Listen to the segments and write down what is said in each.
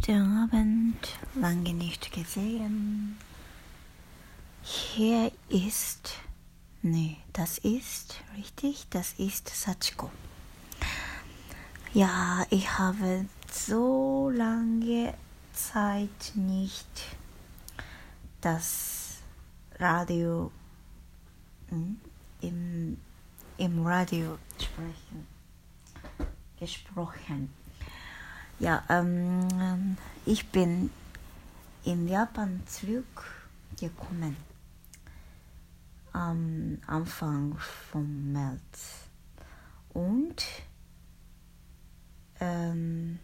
Guten Abend, lange nicht gesehen. Hier ist, nee, das ist, richtig, das ist Sachiko. Ja, ich habe so lange Zeit nicht das Radio hm, im, im Radio sprechen, gesprochen. Ja, ähm, ich bin in Japan zurückgekommen am Anfang vom März und ähm,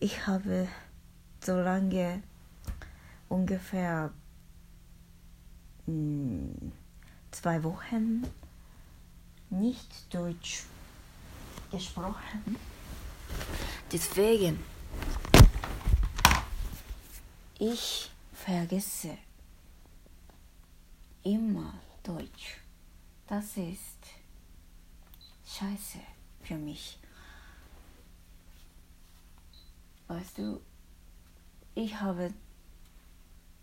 ich habe so lange ungefähr mh, hm, zwei Wochen nicht Deutsch gesprochen. Deswegen, ich vergesse immer Deutsch. Das ist scheiße für mich. Weißt du, ich habe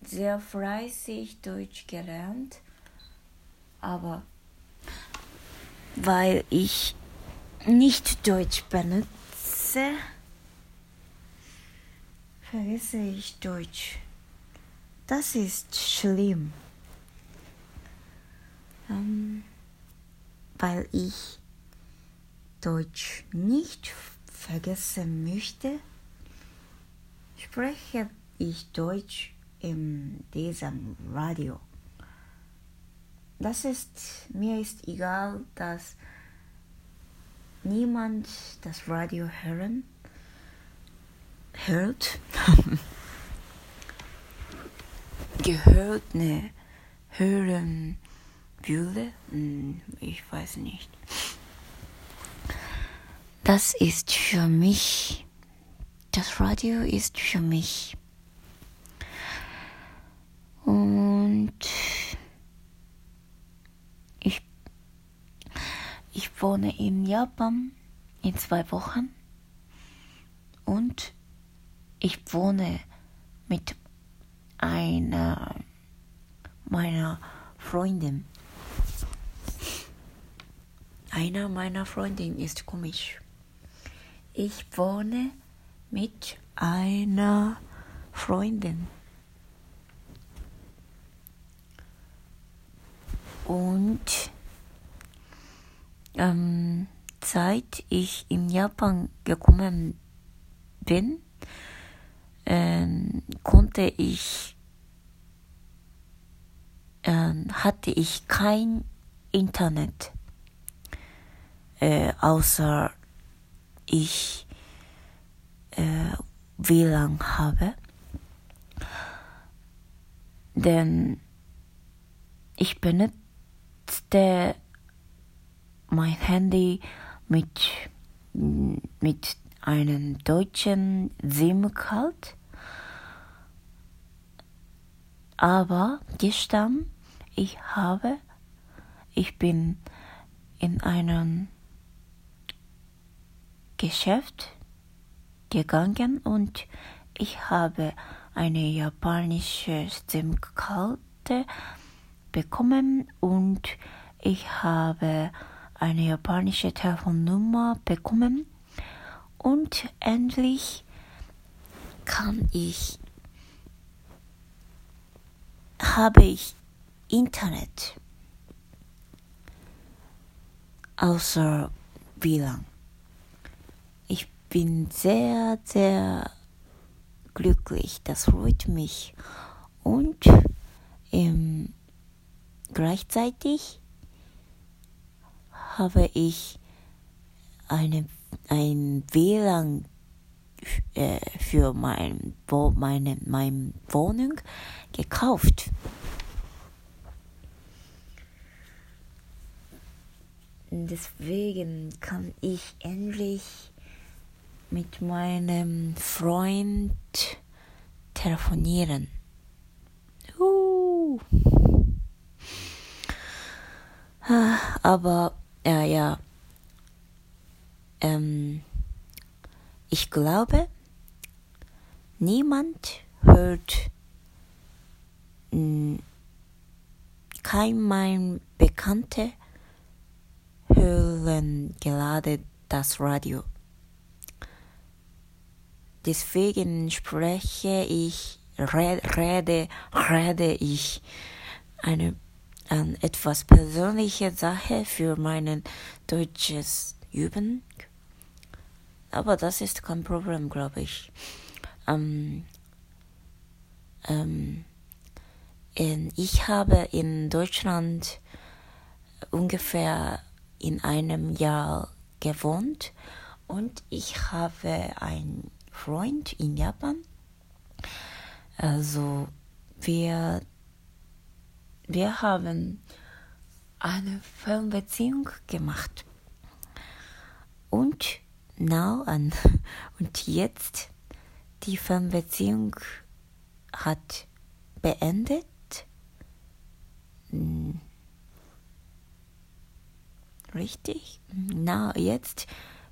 sehr fleißig Deutsch gelernt, aber weil ich nicht Deutsch benutze, vergesse ich Deutsch. Das ist schlimm. Ähm, weil ich Deutsch nicht vergessen möchte, spreche ich Deutsch in diesem Radio. Das ist, mir ist egal, dass niemand das Radio hören hört. gehört, ne, hören würde. Hm, ich weiß nicht. Das ist für mich, das Radio ist für mich. Und ich, ich wohne in Japan in zwei Wochen und ich wohne mit einer meiner Freundin. Einer meiner Freundinnen ist komisch. Ich wohne mit einer Freundin. Und ähm, seit ich in Japan gekommen bin, ähm, konnte ich, ähm, hatte ich kein Internet, äh, außer ich äh, WLAN habe. Denn ich benutzte mein Handy mit, mit einem deutschen SIM-Card. Aber gestern, ich habe, ich bin in einem Geschäft gegangen und ich habe eine japanische SIM-Karte bekommen und ich habe eine japanische Telefonnummer bekommen und endlich kann ich habe ich Internet außer WLAN bin sehr, sehr glücklich. Das freut mich. Und ähm, gleichzeitig habe ich eine, ein WLAN äh, für mein, meine, meine Wohnung gekauft. Deswegen kann ich endlich mit meinem Freund telefonieren. Uh. Aber ja, ja. Ähm, ich glaube, niemand hört, hm, kein mein Bekannter hören gerade das Radio. Deswegen spreche ich, rede, rede ich eine an etwas persönliche Sache für meinen deutsches Üben. Aber das ist kein Problem, glaube ich. Ähm, ähm, in, ich habe in Deutschland ungefähr in einem Jahr gewohnt und ich habe einen Freund in Japan. Also wir, wir haben eine Fernbeziehung gemacht. Und now an und jetzt die Fernbeziehung hat beendet. Hm. Richtig? Na, jetzt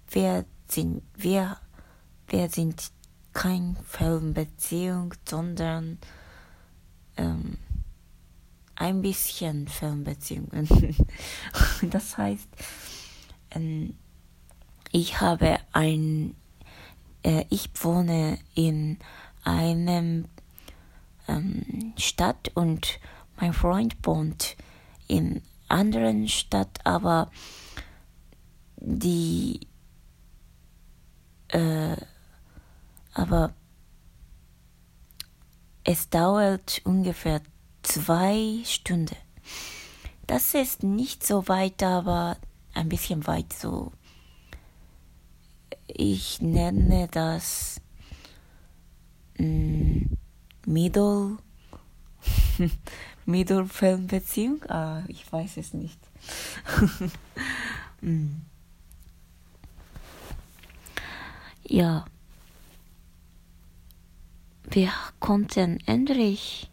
wir sind wir wir sind kein Fernbeziehung, sondern ähm, ein bisschen Fernbeziehungen. das heißt, ähm, ich habe ein, äh, ich wohne in einem ähm, Stadt und mein Freund wohnt in anderen Stadt, aber die äh, aber es dauert ungefähr zwei Stunden. Das ist nicht so weit, aber ein bisschen weit so. Ich nenne das mm, Middle Mittelfernbeziehung. Ah, ich weiß es nicht. mm. Ja wir konnten endlich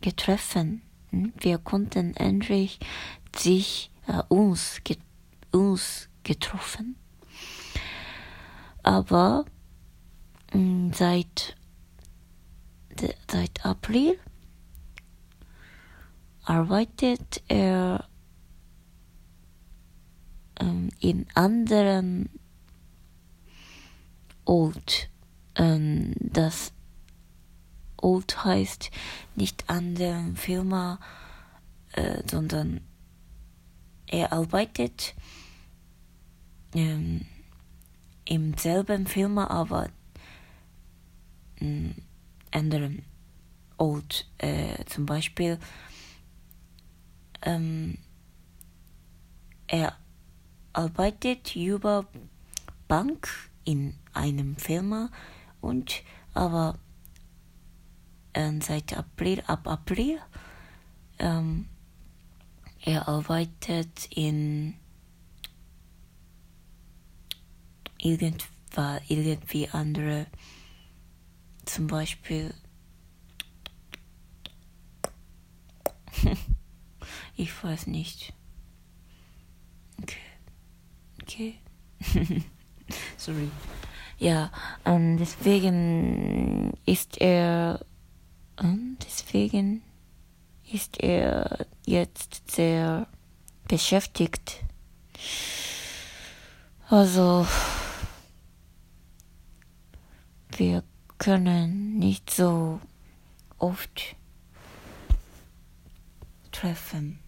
getroffen, hm? wir konnten endlich sich äh, uns, get, uns getroffen. Aber mh, hm, seit de, seit April arbeitet er ähm, in anderen Ort. Ähm, das Old heißt nicht an der Firma, äh, sondern er arbeitet ähm, im selben Firma, aber ähm, anderen Old. Äh, zum Beispiel ähm, er arbeitet über Bank in einem Firma und aber ähm, seit April, ab April. Ähm, er arbeitet in irgend, irgendwie andere, zum Beispiel ich weiß nicht. Okay. Okay. Sorry. Ja, ähm, deswegen ist er und deswegen ist er jetzt sehr beschäftigt. Also, wir können nicht so oft treffen,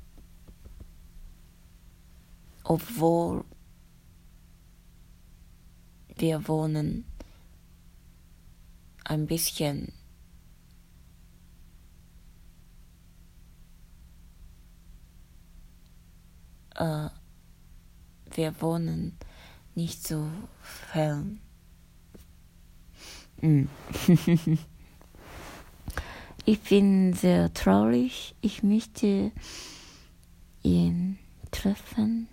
obwohl wir wohnen ein bisschen äh, wir wohnen nicht so fern. Mm. ich bin sehr traurig. Ich möchte ihn treffen.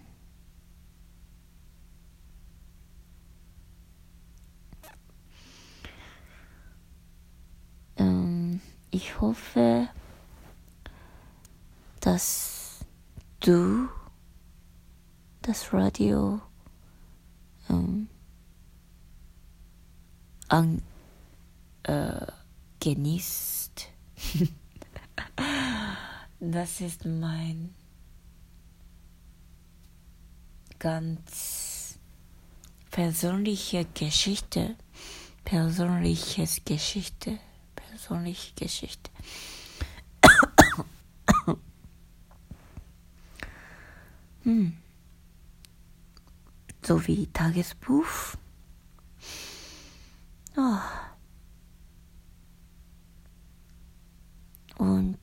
Ähm, ich hoffe, dass du das Radio ähm, an, äh, genießt. das ist mein ganz persönliche Geschichte, persönliches Geschichte, persönliche Geschichte. hm. So wie Tagesbuch. Oh. Und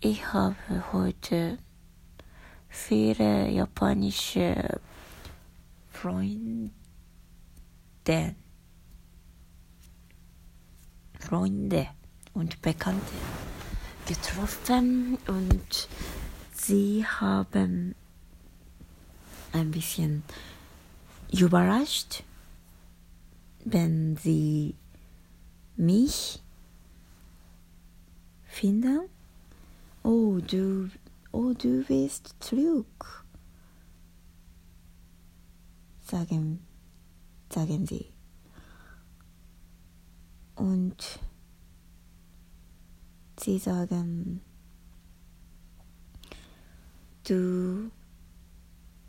ich habe heute viele japanische Freunde, Freunde und Bekannte getroffen und sie haben ein bisschen überrascht, wenn sie mich finden. Oh, du Oh, du bist zurück, sagen, sagen sie. Und sie sagen, du,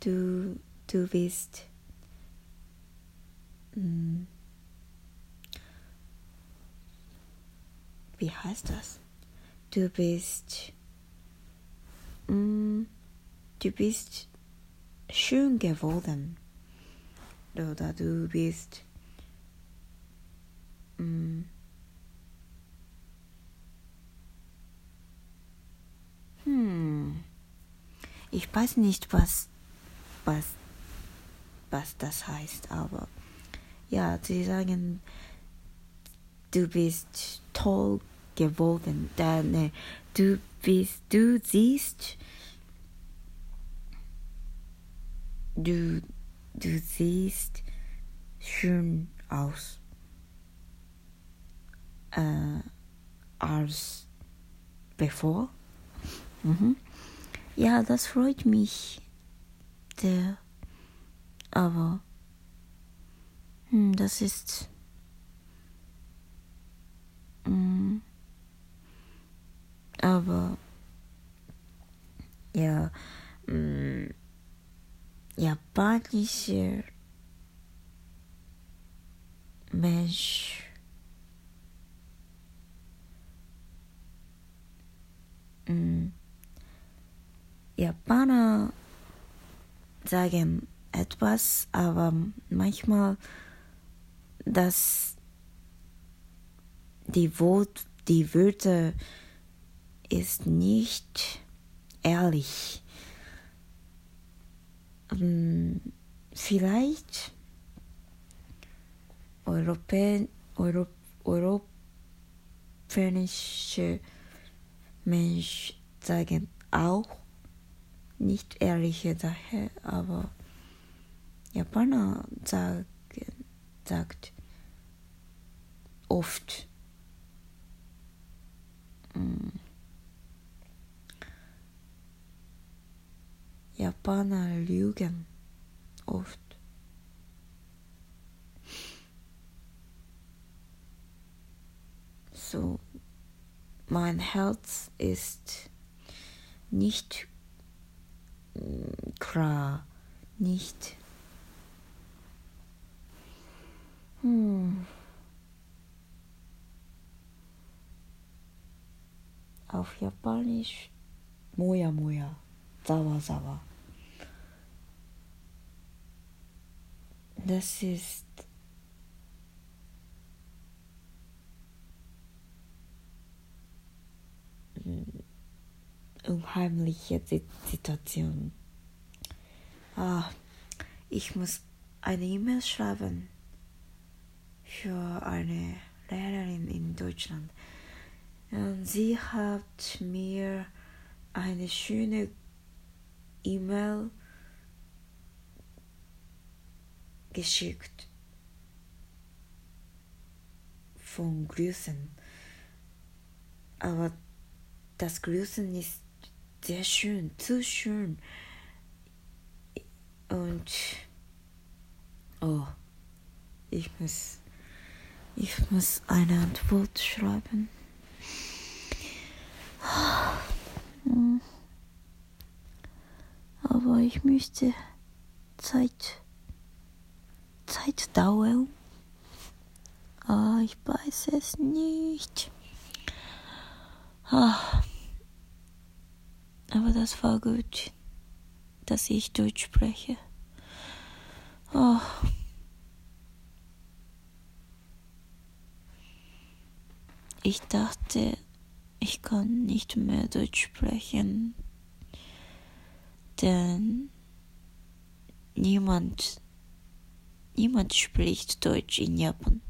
du, du bist, hm, wie heißt das? Du bist mm, du bist schön geworden. Oder du bist hm, ich weiß nicht, was, was, was das heißt, aber ja, sie sagen, du bist toll geworden. Dann, du bist, du siehst, du, du siehst schön aus äh, als bevor. Mhm. Ja, das freut mich sehr. Aber hm, das ist hm, aber ja, mh, mm, japanischer Mensch mh, mm, Japaner sagen etwas, aber manchmal dass die, Wort, die Wörter ist nicht ehrlich. Ähm, vielleicht Europä Euro europäische Menschen sagen auch nicht ehrliche Sache, aber Japaner sagen, sagt oft. Mm. Japaner lügen oft. So, mein Herz ist nicht klar, nicht. Hm. Auf Japanisch Moja Moja, Sawa Sawa. Das ist unheimliche Situation. Ah, ich muss eine E-Mail schreiben für eine Lehrerin in Deutschland. Und sie hat mir eine schöne E-Mail geschickt von Grüßen. Aber das Grüßen ist sehr schön, zu schön. Und oh, ich muss, ich muss eine Antwort schreiben. Aber ich möchte Zeit, Zeit dauern. Ah, ich weiß es nicht. Ah. Aber das war gut, dass ich Deutsch spreche. Oh. Ich dachte, ich kann nicht mehr Deutsch sprechen, denn niemand, niemand spricht Deutsch in Japan.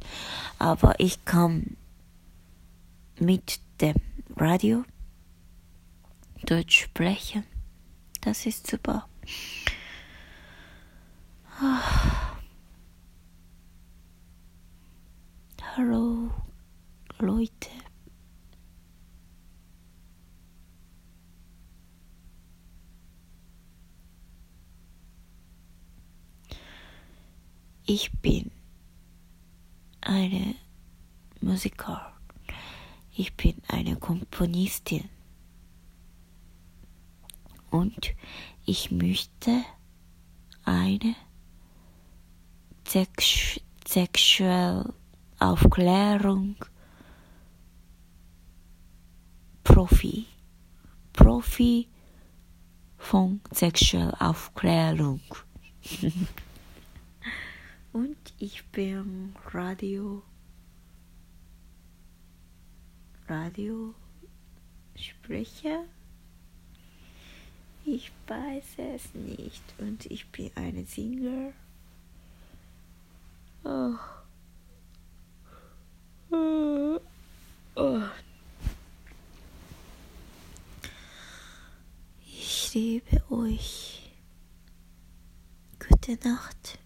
Aber ich kann mit dem Radio Deutsch sprechen. Das ist super. Ah. Hallo Leute. Ich bin eine Musiker. Ich bin eine Komponistin. Und ich möchte eine Sex sexuelle Aufklärung Profi. Profi von Sexualaufklärung. Und ich bin Radio. Radiosprecher. Ich weiß es nicht. Und ich bin eine Singer. Oh. Oh. Oh. Ich liebe euch. Gute Nacht.